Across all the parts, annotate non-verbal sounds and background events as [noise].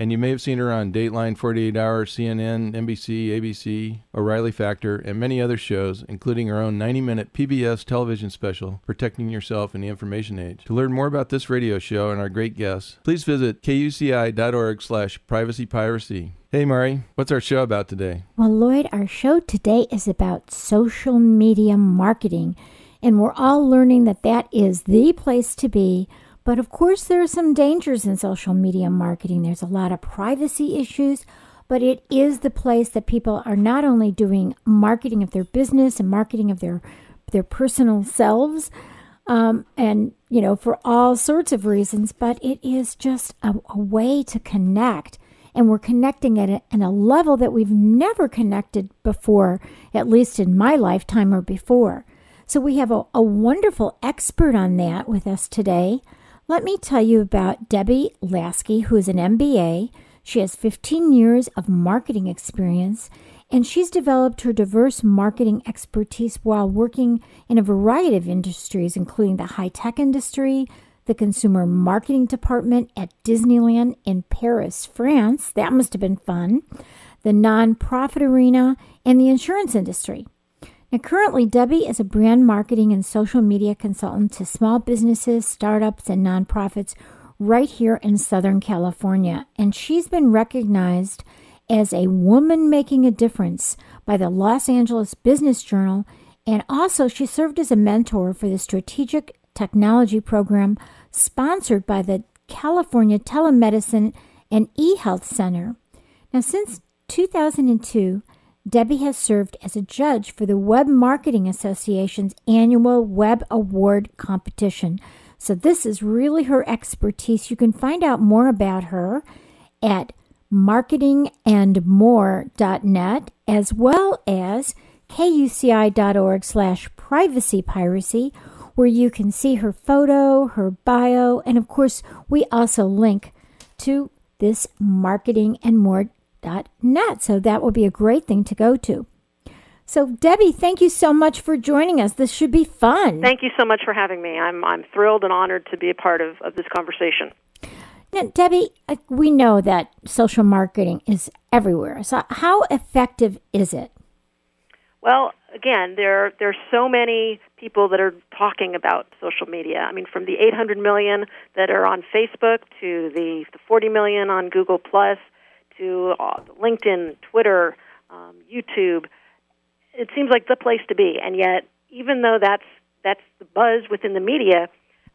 And you may have seen her on Dateline, 48 Hour, CNN, NBC, ABC, O'Reilly Factor, and many other shows, including her own 90 minute PBS television special, Protecting Yourself in the Information Age. To learn more about this radio show and our great guests, please visit kuci.org slash privacypiracy. Hey, Mari, what's our show about today? Well, Lloyd, our show today is about social media marketing, and we're all learning that that is the place to be but of course, there are some dangers in social media marketing. There's a lot of privacy issues, but it is the place that people are not only doing marketing of their business and marketing of their their personal selves, um, and you know for all sorts of reasons, but it is just a, a way to connect. And we're connecting at a, at a level that we've never connected before, at least in my lifetime or before. So we have a, a wonderful expert on that with us today. Let me tell you about Debbie Laskey, who is an MBA. She has 15 years of marketing experience, and she's developed her diverse marketing expertise while working in a variety of industries, including the high tech industry, the consumer marketing department at Disneyland in Paris, France. That must have been fun. The nonprofit arena and the insurance industry. Now, currently, Debbie is a brand marketing and social media consultant to small businesses, startups, and nonprofits right here in Southern California. And she's been recognized as a woman making a difference by the Los Angeles Business Journal. And also, she served as a mentor for the Strategic Technology Program sponsored by the California Telemedicine and eHealth Center. Now, since 2002, Debbie has served as a judge for the Web Marketing Association's annual Web Award competition. So, this is really her expertise. You can find out more about her at marketingandmore.net as well as kuci.org slash privacy piracy where you can see her photo, her bio, and of course, we also link to this marketing and more net. So that will be a great thing to go to. So Debbie, thank you so much for joining us. This should be fun. Thank you so much for having me. I'm I'm thrilled and honored to be a part of, of this conversation. Now, Debbie, uh, we know that social marketing is everywhere. So how effective is it? Well, again, there there are so many people that are talking about social media. I mean, from the 800 million that are on Facebook to the, the 40 million on Google Plus to uh, LinkedIn, Twitter, um, YouTube. It seems like the place to be, and yet, even though that's that's the buzz within the media,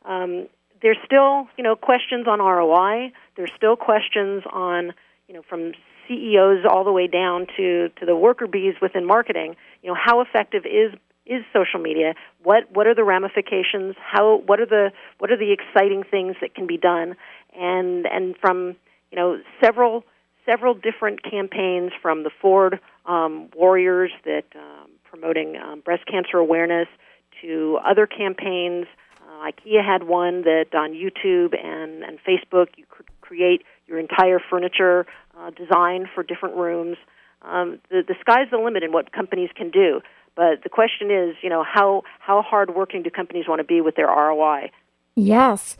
um, there's still you know questions on ROI. There's still questions on you know from CEOs all the way down to to the worker bees within marketing. You know how effective is is social media? What what are the ramifications? How what are the what are the exciting things that can be done? And and from you know several several different campaigns from the Ford um, Warriors that um, promoting um, breast cancer awareness to other campaigns. Uh, IKEA had one that on YouTube and, and Facebook you could create your entire furniture uh, design for different rooms. Um, the, the sky's the limit in what companies can do. But the question is, you know, how how hard working do companies want to be with their ROI? Yes.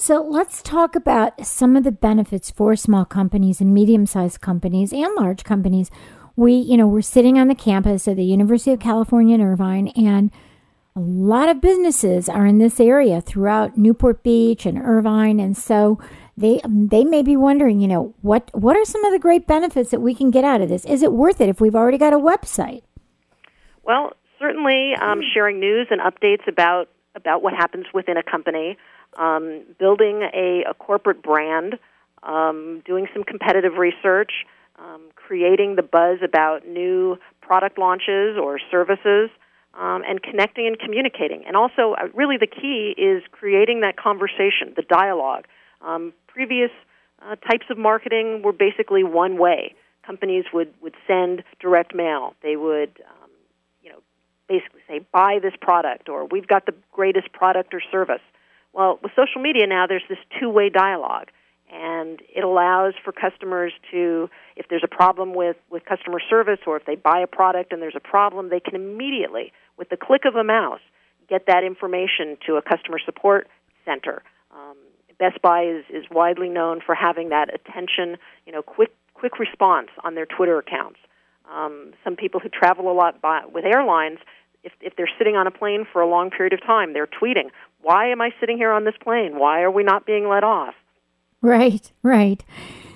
So let's talk about some of the benefits for small companies and medium sized companies and large companies. We, you know, we're sitting on the campus of the University of California in Irvine, and a lot of businesses are in this area throughout Newport Beach and Irvine, and so they they may be wondering, you know, what what are some of the great benefits that we can get out of this? Is it worth it if we've already got a website? Well, certainly um, sharing news and updates about about what happens within a company, um, building a, a, corporate brand, um, doing some competitive research, um, creating the buzz about new product launches or services, um, and connecting and communicating. And also, uh, really, the key is creating that conversation, the dialogue. Um, previous uh, types of marketing were basically one way. Companies would, would send direct mail. They would, um, you know, basically say, buy this product, or we've got the greatest product or service. Well, with social media now, there's this two way dialogue and it allows for customers to if there's a problem with with customer service or if they buy a product and there's a problem they can immediately with the click of a mouse get that information to a customer support center. Um, best buy is is widely known for having that attention you know quick quick response on their twitter accounts. Um, some people who travel a lot by, with airlines if, if they're sitting on a plane for a long period of time they're tweeting why am i sitting here on this plane why are we not being let off Right, right.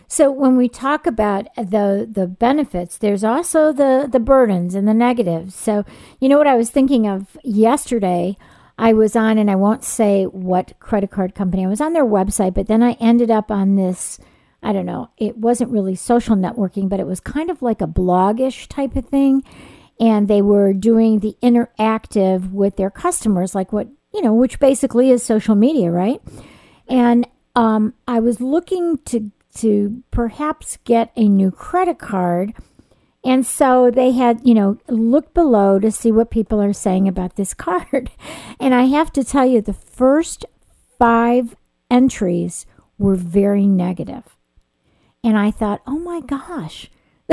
So when we talk about the the benefits, there's also the the burdens and the negatives. So you know what I was thinking of yesterday. I was on, and I won't say what credit card company. I was on their website, but then I ended up on this. I don't know. It wasn't really social networking, but it was kind of like a blogish type of thing. And they were doing the interactive with their customers, like what, you know, which basically is social media, right? And um, I was looking to to perhaps get a new credit card. And so they had, you know, looked below to see what people are saying about this [laughs] card. And I have to tell you, the first five entries were very negative. And I thought, oh my gosh. [laughs]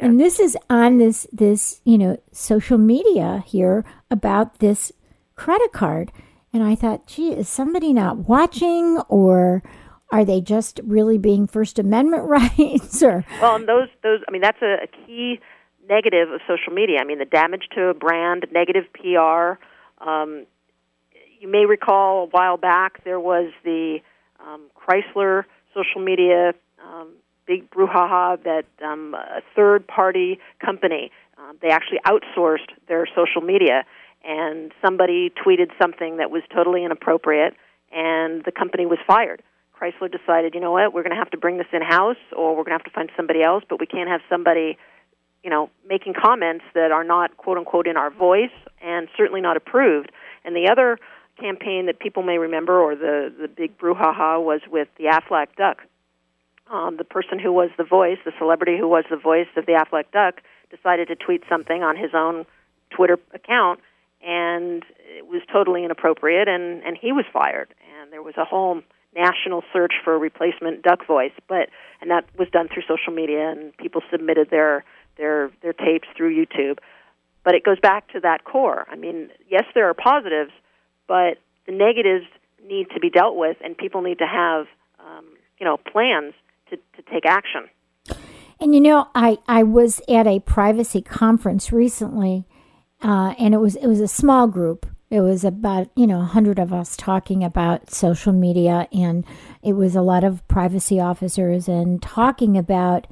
and this is on this this, you know, social media here about this credit card. And I thought, gee, is somebody not watching or are they just really being First Amendment [laughs] rights or Well and those those I mean that's a, a key negative of social media. I mean the damage to a brand, negative PR. Um, you may recall a while back there was the um, Chrysler social media um, big brouhaha that um, a third party company um, they actually outsourced their social media and somebody tweeted something that was totally inappropriate, and the company was fired. Chrysler decided, you know what, we're going to have to bring this in house, or we're going to have to find somebody else, but we can't have somebody, you know, making comments that are not quote unquote in our voice and certainly not approved. And the other campaign that people may remember, or the the big brouhaha, was with the Aflac Duck. Um, the person who was the voice, the celebrity who was the voice of the Aflac Duck, decided to tweet something on his own Twitter account and it was totally inappropriate and and he was fired. And there was a whole national search for a replacement duck voice but and that was done through social media and people submitted their their their tapes through YouTube. But it goes back to that core. I mean yes there are positives but the negatives need to be dealt with and people need to have um, you know plans to, to take action. And you know i i was at a privacy conference recently uh, and it was it was a small group. It was about you know a hundred of us talking about social media, and it was a lot of privacy officers and talking about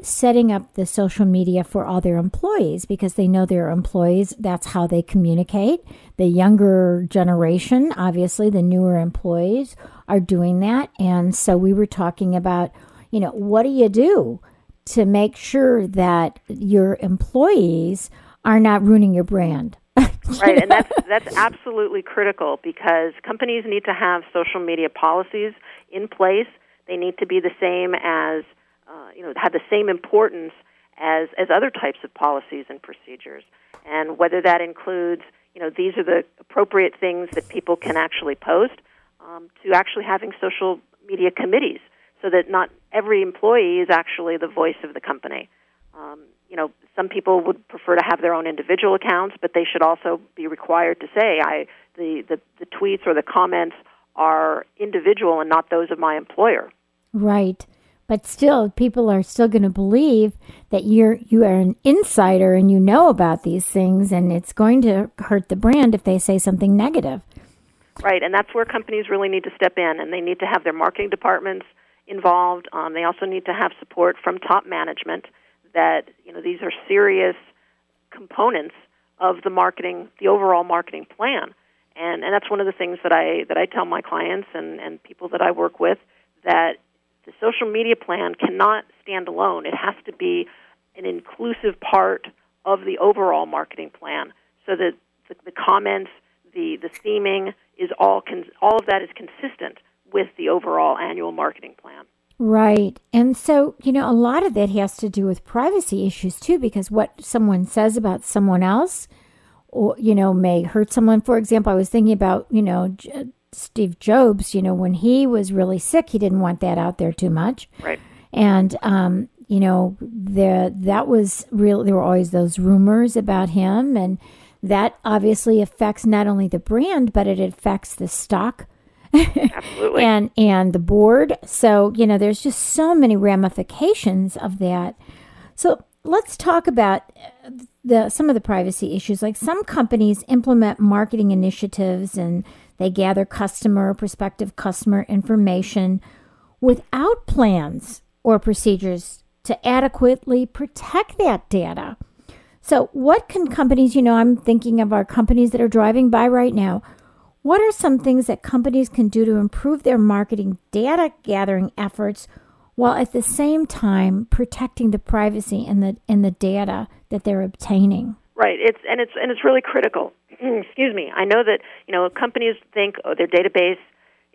setting up the social media for all their employees because they know their employees. That's how they communicate. The younger generation obviously the newer employees are doing that. And so we were talking about you know what do you do to make sure that your employees are not ruining your brand. [laughs] right, and that's that's absolutely critical because companies need to have social media policies in place. They need to be the same as uh, you know have the same importance as as other types of policies and procedures. And whether that includes you know these are the appropriate things that people can actually post um, to actually having social media committees so that not every employee is actually the voice of the company. Um, you know, some people would prefer to have their own individual accounts, but they should also be required to say, I the, the, the tweets or the comments are individual and not those of my employer. Right. But still, people are still going to believe that you're you are an insider and you know about these things, and it's going to hurt the brand if they say something negative. Right, and that's where companies really need to step in, and they need to have their marketing departments involved. Um, they also need to have support from top management that you know these are serious components of the marketing, the overall marketing plan. And, and that's one of the things that I, that I tell my clients and, and people that I work with that the social media plan cannot stand alone. It has to be an inclusive part of the overall marketing plan so that the, the comments, the, the theming is all, con- all of that is consistent with the overall annual marketing plan. Right. And so, you know, a lot of that has to do with privacy issues too, because what someone says about someone else, or, you know, may hurt someone. For example, I was thinking about, you know, J- Steve Jobs, you know, when he was really sick, he didn't want that out there too much. Right. And, um, you know, the, that was real. There were always those rumors about him. And that obviously affects not only the brand, but it affects the stock Absolutely. [laughs] and and the board. So you know, there's just so many ramifications of that. So let's talk about uh, the some of the privacy issues. Like some companies implement marketing initiatives and they gather customer, prospective customer information without plans or procedures to adequately protect that data. So, what can companies, you know, I'm thinking of our companies that are driving by right now. What are some things that companies can do to improve their marketing data gathering efforts while at the same time protecting the privacy and the and the data that they're obtaining? Right. It's and it's and it's really critical. [clears throat] Excuse me. I know that you know companies think oh, their database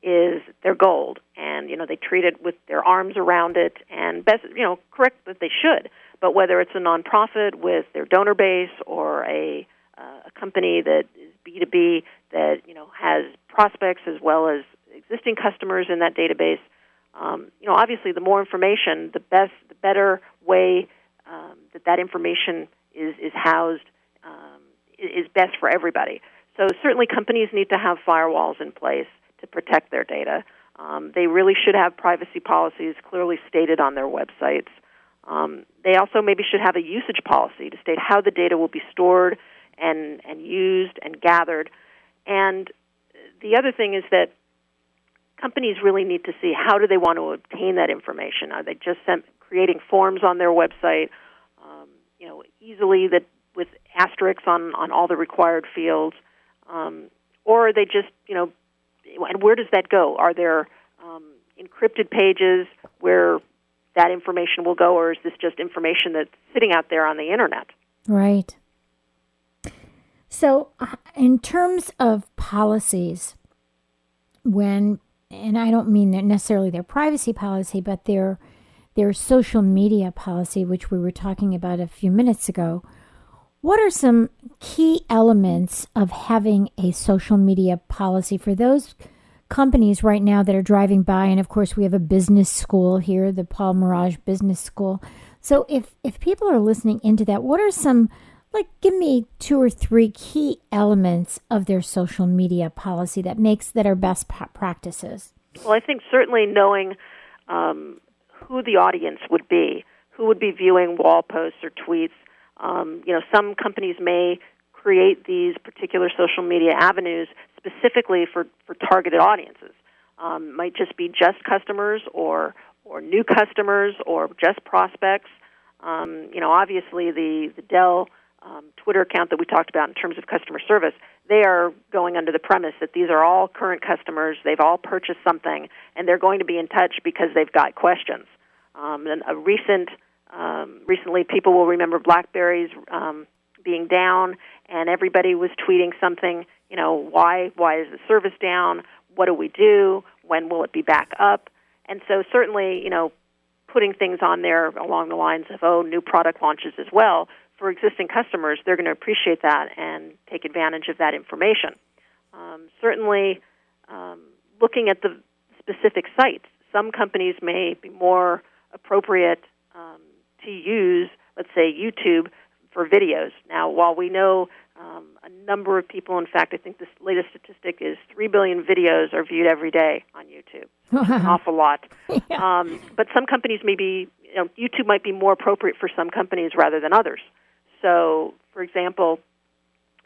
is their gold, and you know they treat it with their arms around it, and best you know correct that they should. But whether it's a nonprofit with their donor base or a uh, a company that is B2B that you know has prospects as well as existing customers in that database. Um, you know, obviously, the more information, the best, the better way um, that that information is is housed um, is best for everybody. So certainly, companies need to have firewalls in place to protect their data. Um, they really should have privacy policies clearly stated on their websites. Um, they also maybe should have a usage policy to state how the data will be stored and, and used and gathered. And the other thing is that companies really need to see how do they want to obtain that information. Are they just creating forms on their website, um, you know, easily that with asterisks on, on all the required fields, um, or are they just, you know, and where does that go? Are there um, encrypted pages where that information will go, or is this just information that's sitting out there on the internet? Right. So, uh, in terms of policies, when and I don't mean necessarily their privacy policy, but their their social media policy, which we were talking about a few minutes ago. What are some key elements of having a social media policy for those companies right now that are driving by? And of course, we have a business school here, the Paul Merage Business School. So, if if people are listening into that, what are some like give me two or three key elements of their social media policy that makes that are best practices. Well i think certainly knowing um, who the audience would be who would be viewing wall posts or tweets um, you know some companies may create these particular social media avenues specifically for, for targeted audiences. Um, might just be just customers or or new customers or just prospects. Um, you know obviously the the dell um, Twitter account that we talked about in terms of customer service, they are going under the premise that these are all current customers. They've all purchased something, and they're going to be in touch because they've got questions. Um, and a recent, um, recently, people will remember Blackberries um, being down, and everybody was tweeting something. You know, why? Why is the service down? What do we do? When will it be back up? And so, certainly, you know, putting things on there along the lines of oh, new product launches as well for existing customers, they're going to appreciate that and take advantage of that information. Um, certainly, um, looking at the specific sites, some companies may be more appropriate um, to use, let's say, YouTube for videos. Now, while we know um, a number of people, in fact, I think this latest statistic is 3 billion videos are viewed every day on YouTube. [laughs] an awful lot. yeah. um, but some companies may be, you know, YouTube might be more appropriate for some companies rather than others. So, for example,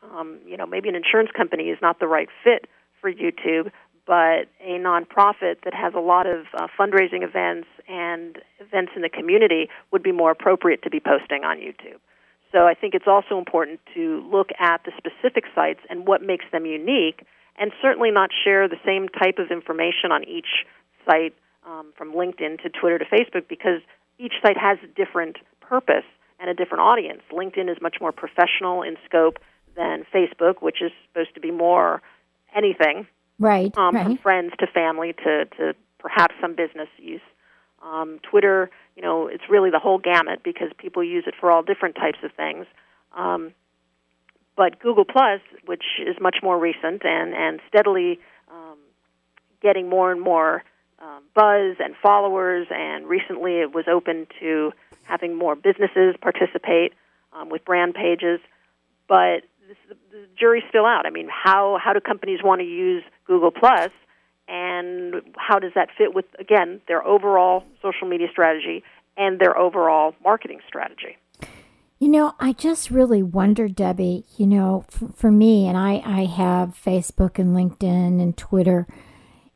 um, you know, maybe an insurance company is not the right fit for YouTube, but a nonprofit that has a lot of uh, fundraising events and events in the community would be more appropriate to be posting on YouTube. So I think it's also important to look at the specific sites and what makes them unique, and certainly not share the same type of information on each site um, from LinkedIn to Twitter to Facebook because each site has a different purpose and a different audience. LinkedIn is much more professional in scope than Facebook, which is supposed to be more anything, right? Um, right. From friends to family to, to perhaps some business use. Um, Twitter, you know, it's really the whole gamut because people use it for all different types of things. Um, but Google Plus, which is much more recent and and steadily um, getting more and more um, buzz and followers, and recently it was open to having more businesses participate um, with brand pages. But this, the jury's still out. I mean, how how do companies want to use Google Plus, and how does that fit with again their overall social media strategy and their overall marketing strategy? You know, I just really wonder, Debbie, you know, for, for me, and I, I have Facebook and LinkedIn and Twitter,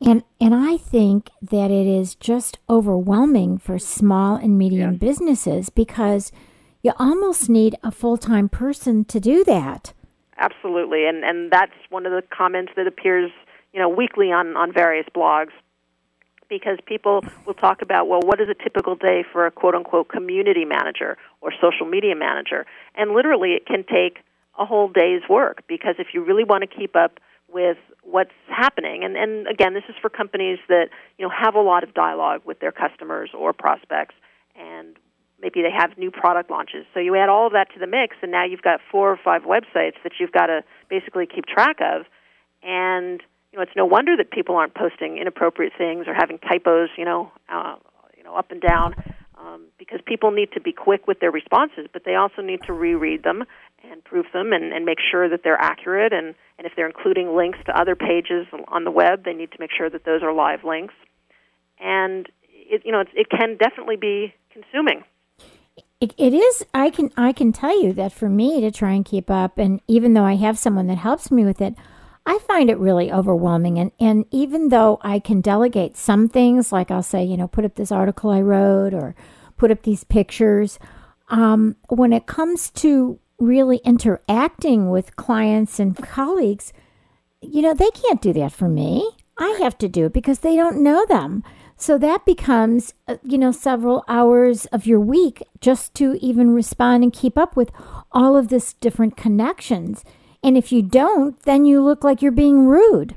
and, and I think that it is just overwhelming for small and medium Yeah. businesses because you almost need a full time person to do that. Absolutely, and and that's one of the comments that appears, you know, weekly on on various blogs, because people will talk about, well, what is a typical day for a quote unquote community manager or social media manager, and literally it can take a whole day's work because if you really want to keep up with what's happening and and again this is for companies that you know have a lot of dialogue with their customers or prospects and maybe they have new product launches. So you add all of that to the mix, and now you've got four or five websites that you've got to basically keep track of. And you know, it's no wonder that people aren't posting inappropriate things or having typos, you know, uh, you know, up and down, um, because people need to be quick with their responses, but they also need to reread them and proof them and, and make sure that they're accurate. And, and if they're including links to other pages on the web, they need to make sure that those are live links. And it, you know, it's, it can definitely be consuming. It, it is. I can I can tell you that for me to try and keep up, and even though I have someone that helps me with it, I find it really overwhelming. And and even though I can delegate some things, like I'll say, you know, put up this article I wrote or put up these pictures, um, when it comes to really interacting with clients and colleagues, you know, they can't do that for me. I have to do it because they don't know them. So that becomes, uh, you know, several hours of your week just to even respond and keep up with all of this different connections. And if you don't, then you look like you're being rude.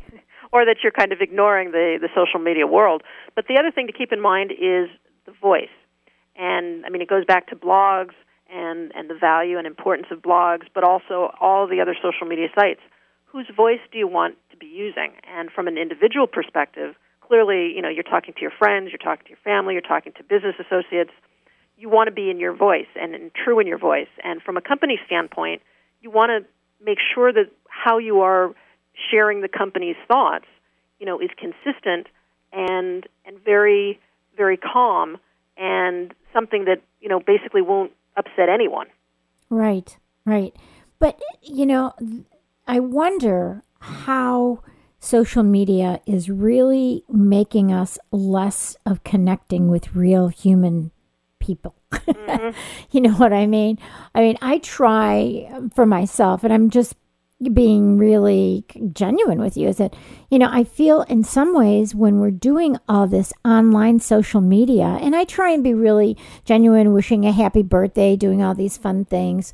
or that you're kind of ignoring the, the social media world. But the other thing to keep in mind is the voice. And I mean, it goes back to blogs and, and the value and importance of blogs, but also all the other social media sites. Whose voice do you want to be using? And from an individual perspective, clearly, you know, you're talking to your friends, you're talking to your family, you're talking to business associates. You want to be in your voice and, and true in your voice. And from a company standpoint, you want to make sure that how you are sharing the company's thoughts, you know, is consistent and and very very calm and something that you know basically won't upset anyone. Right, right. But, you know, I wonder how social media is really making us less of connecting with real human people. [laughs] Mm-hmm. you know what I mean? I mean, I try for myself, and I'm just being really genuine with you is that, you know, I feel in some ways when we're doing all this online social media, and I try and be really genuine, wishing a happy birthday, doing all these fun things,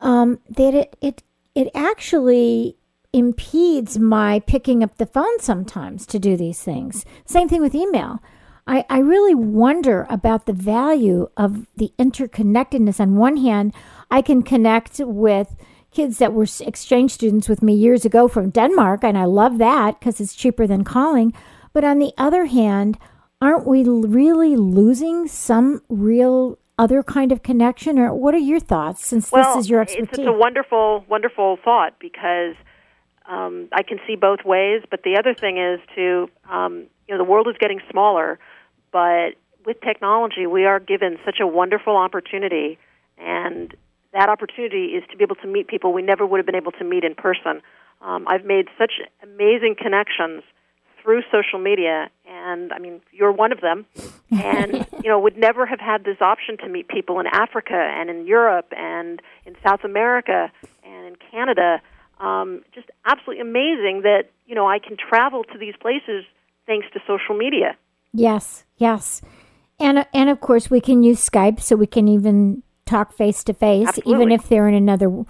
um, that it, it, it actually impedes my picking up the phone sometimes to do these things. Same thing with email. I, I really wonder about the value of the interconnectedness. On one hand, I can connect with kids that were exchange students with me years ago from Denmark, and I love that because it's cheaper than calling. But on the other hand, aren't we really losing some real other kind of connection? Or what are your thoughts since well, this is your It's, expertise? it's a wonderful, wonderful thought because um, I can see both ways. But the other thing is to, um, you know, the world is getting smaller, but with technology, we are given such a wonderful opportunity, and that opportunity is to be able to meet people we never would have been able to meet in person. Um, I've made such amazing connections through social media, and I mean, you're one of them, and [laughs] you know, would never have had this option to meet people in Africa and in Europe and in South America and in Canada. Um, just absolutely amazing that you know I can travel to these places thanks to social media. Yes, yes, and and of course we can use Skype, so we can even talk face to face, even if they're in another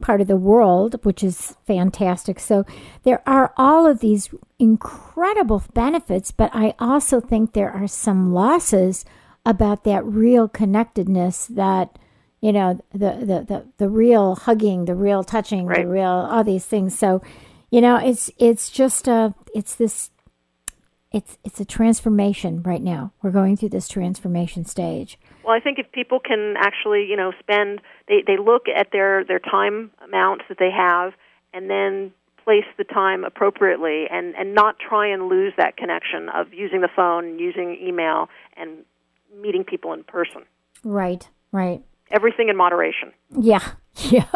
part of the world, which is fantastic. So there are all of these incredible benefits, but I also think there are some losses about that real connectedness that you know the the the, the real hugging the real touching right. the real all these things so you know it's it's just a it's this it's it's a transformation right now we're going through this transformation stage well, I think if people can actually, you know, spend they they look at their their time amounts that they have and then place the time appropriately and and not try and lose that connection of using the phone, using email and meeting people in person. Right, right. Everything in moderation. Yeah. [laughs] Yeah.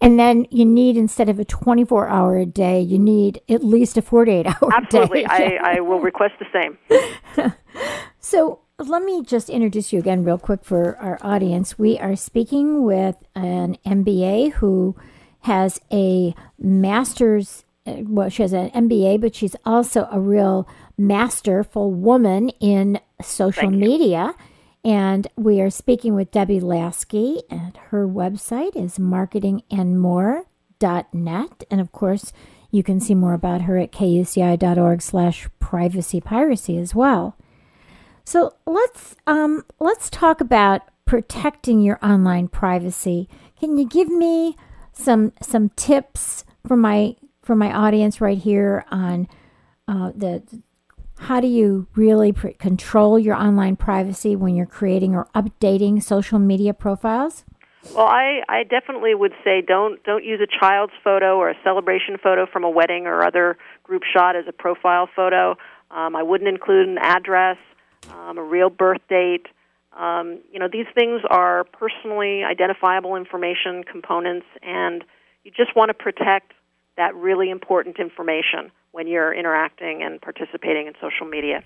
And then you need instead of a 24 hour a day, you need at least a 48 hour Absolutely. day. Absolutely. I, [laughs] I will request the same. [laughs] so let me just introduce you again, real quick, for our audience. We are speaking with an MBA who has a master's. Uh, well, she has an MBA, but she's also a real masterful woman in social Thank media. And we are speaking with Debbie Laskey, and her website is marketingandmore.net. And of course, you can see more about her at kuci.org slash privacy piracy as well. So let's um, let's talk about protecting your online privacy. Can you give me some some tips for my for my audience right here on uh, the how do you really control your online privacy when you're creating or updating social media profiles? Well, I, I definitely would say don't don't use a child's photo or a celebration photo from a wedding or other group shot as a profile photo. Um, I wouldn't include an address um, a real birth date. Um, you know, these things are personally identifiable information components, and you just want to protect that really important information when you're interacting and participating in social media.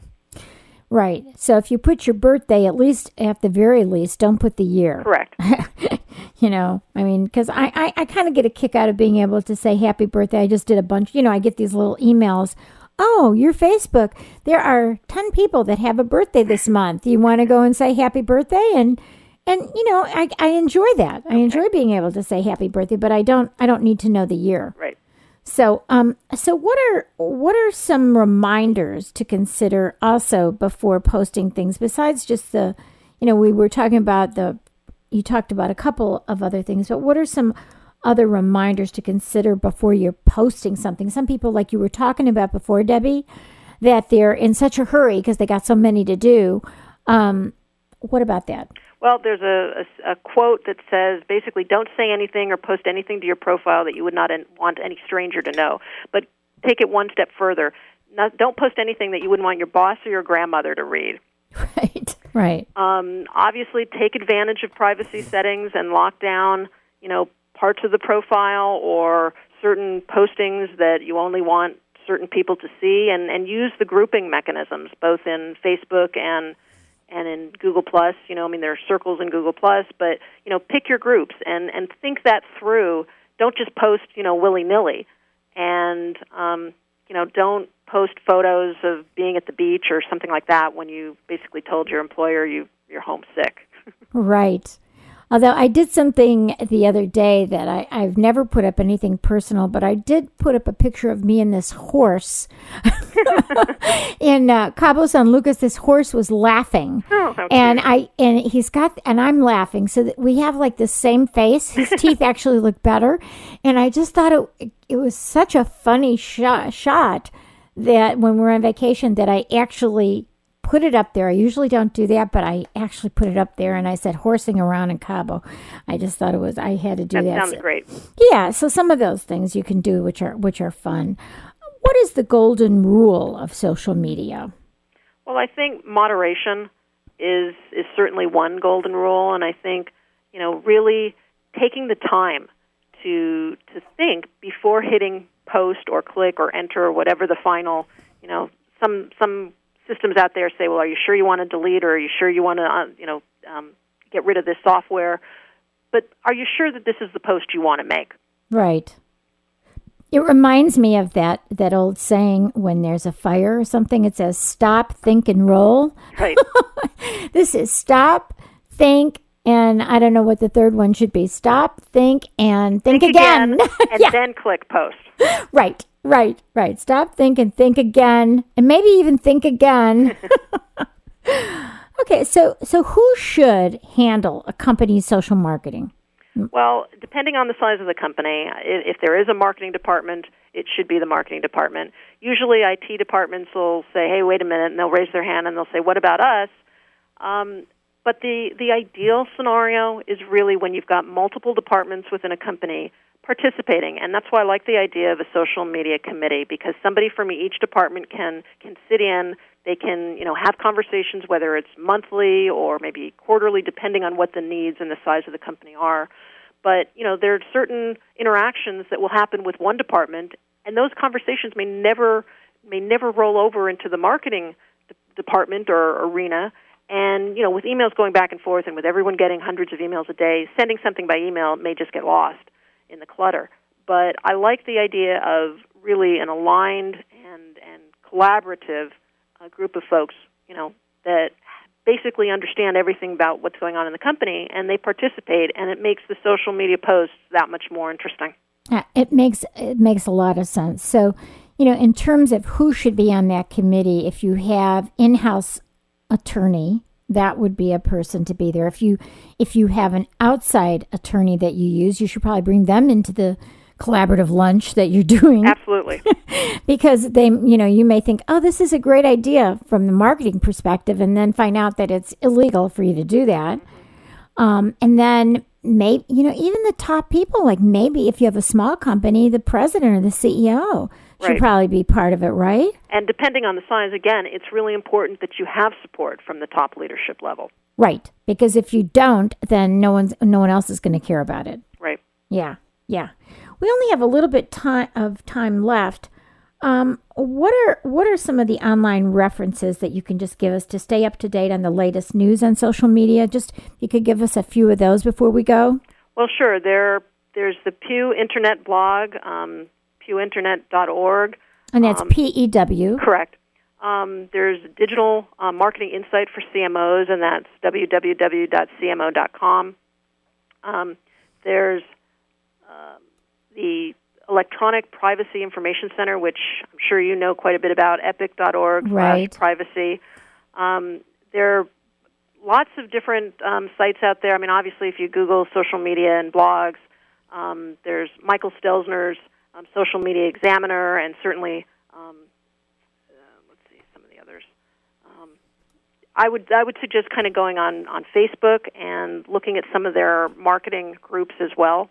Right. So if you put your birthday, at least at the very least, don't put the year. Correct. [laughs] you know, I mean, because I, I, I kind of get a kick out of being able to say happy birthday. I just did a bunch, you know, I get these little emails oh, your Facebook, there are 10 people that have a birthday this month. You want to go and say happy birthday? And, and you know, I, I enjoy that. I enjoy being able to say happy birthday, but I don't, I don't need to know the year. Right. So, um, so what are what are some reminders to consider also before posting things besides just the, you know, we were talking about the, you talked about a couple of other things, but what are some other reminders to consider before you're posting something. Some people, like you were talking about before, Debbie, that they're in such a hurry because they got so many to do. Um, what about that? Well, there's a, a, a, quote that says basically, don't say anything or post anything to your profile that you would not want any stranger to know. But take it one step further. Not, don't post anything that you wouldn't want your boss or your grandmother to read. [laughs] Right, right. Um, obviously, take advantage of privacy settings and lock down, you know, parts of the profile or certain postings that you only want certain people to see and, and use the grouping mechanisms both in Facebook and and in Google Plus. You know, I mean there are circles in Google Plus, but you know, pick your groups and, and think that through. Don't just post, you know, willy nilly. And um, you know, don't post photos of being at the beach or something like that when you basically told your employer you you're homesick. [laughs] right. Although I did something the other day that I, I've never put up anything personal, but I did put up a picture of me and this horse [laughs] in uh, Cabo San Lucas. This horse was laughing, oh, and I and he's got and I'm laughing, so that we have like the same face. His [laughs] teeth actually look better, and I just thought it it was such a funny shot shot that when we're on vacation that I actually put it up there. I usually don't do that, but I actually put it up there and I said horsing around in Cabo. I just thought it was I had to do that. That sounds so, great. Yeah, so some of those things you can do which are which are fun. What is the golden rule of social media? Well, I think moderation is is certainly one golden rule and I think, you know, really taking the time to to think before hitting post or click or enter or whatever the final you know, some some systems out there say, well, are you sure you want to delete or are you sure you want to, uh, you know, um, get rid of this software? But are you sure that this is the post you want to make? Right. It reminds me of that that old saying when there's a fire or something. It says stop, think, and roll. Right. [laughs] this is stop, think, and I don't know what the third one should be. Stop, think, and think, think again. again [laughs] and yeah. then click post. Right, right, right. Stop, think, and think again, and maybe even think again. [laughs] okay, so so who should handle a company's social marketing? Well, depending on the size of the company, if there is a marketing department, it should be the marketing department. Usually, IT departments will say, "Hey, wait a minute," and they'll raise their hand and they'll say, "What about us?" Um, but the the ideal scenario is really when you've got multiple departments within a company participating, and that's why I like the idea of a social media committee because somebody from each department can can sit in. They can, you know, have conversations whether it's monthly or maybe quarterly, depending on what the needs and the size of the company are. But you know, there are certain interactions that will happen with one department, and those conversations may never may never roll over into the marketing de- department or arena. And you know, with emails going back and forth, and with everyone getting hundreds of emails a day, sending something by email may just get lost in the clutter. But I like the idea of really an aligned and and collaborative uh, group of folks, you know, that basically understand everything about what's going on in the company and they participate and it makes the social media posts that much more interesting. It makes it makes a lot of sense. So, you know, in terms of who should be on that committee, if you have in-house attorney, that would be a person to be there. If you if you have an outside attorney that you use, you should probably bring them into the collaborative lunch that you're doing. Absolutely. [laughs] because they, you know, you may think, "Oh, this is a great idea from the marketing perspective," and then find out that it's illegal for you to do that. Um, and then maybe, you know, even the top people, like maybe if you have a small company, the president or the CEO should Right. probably be part of it, right? And depending on the size, again, it's really important that you have support from the top leadership level. Right. Because if you don't, then no one's no one else is going to care about it. Right. Yeah, yeah. We only have a little bit time of time left. Um, what are what are some of the online references that you can just give us to stay up to date on the latest news on social media? Just you could give us a few of those before we go. Well, sure. There, there's the Pew Internet blog, um, pewinternet.org. And that's Um, P E W. Correct. Um, there's digital uh, marketing insight for CMOs, and that's www.cmo.com. Um, there's um the Electronic Privacy Information Center, which I'm sure you know quite a bit about, epic.org Right. privacy. Um, there are lots of different um, sites out there. I mean, obviously, if you Google social media and blogs, um, there's Michael Stelzner's um, Social Media Examiner, and certainly um, uh, let's see some of the others. Um, I would I would suggest kind of going on on Facebook and looking at some of their marketing groups as well,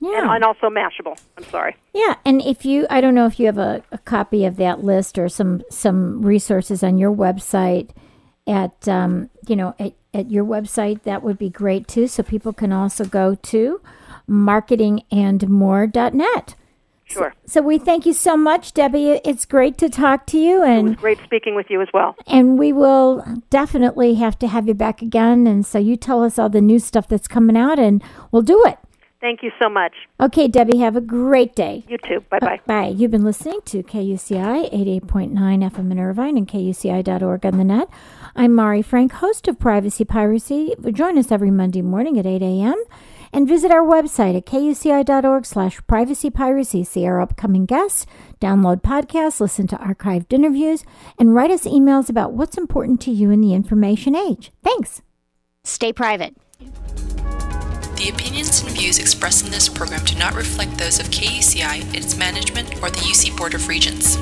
Yeah. and, and also Mashable. I'm sorry. Yeah, and if you, I don't know if you have a, a copy of that list or some some resources on your website at um, you know at, at your website, that would be great too. So people can also go to marketingandmore.net. Sure. So we thank you so much, Debbie. It's great to talk to you, It was and great speaking with you as well. and we will definitely have to have you back again. And so you tell us all the new stuff that's coming out, and we'll do it. Thank you so much. Okay, Debbie, have a great day. You too. Bye bye. Uh, bye. You've been listening to KUCI 88.9 FM in Irvine and KUCI.org on the net. I'm Mari Frank, host of Privacy Piracy. Join us every Monday morning at 8 a.m. and visit our website at kuci.org slash privacy piracy. See our upcoming guests, download podcasts, listen to archived interviews, and write us emails about what's important to you in the information age. Thanks. Stay private. The opinions and views expressed in this program do not reflect those of KUCI, its management, or the UC Board of Regents.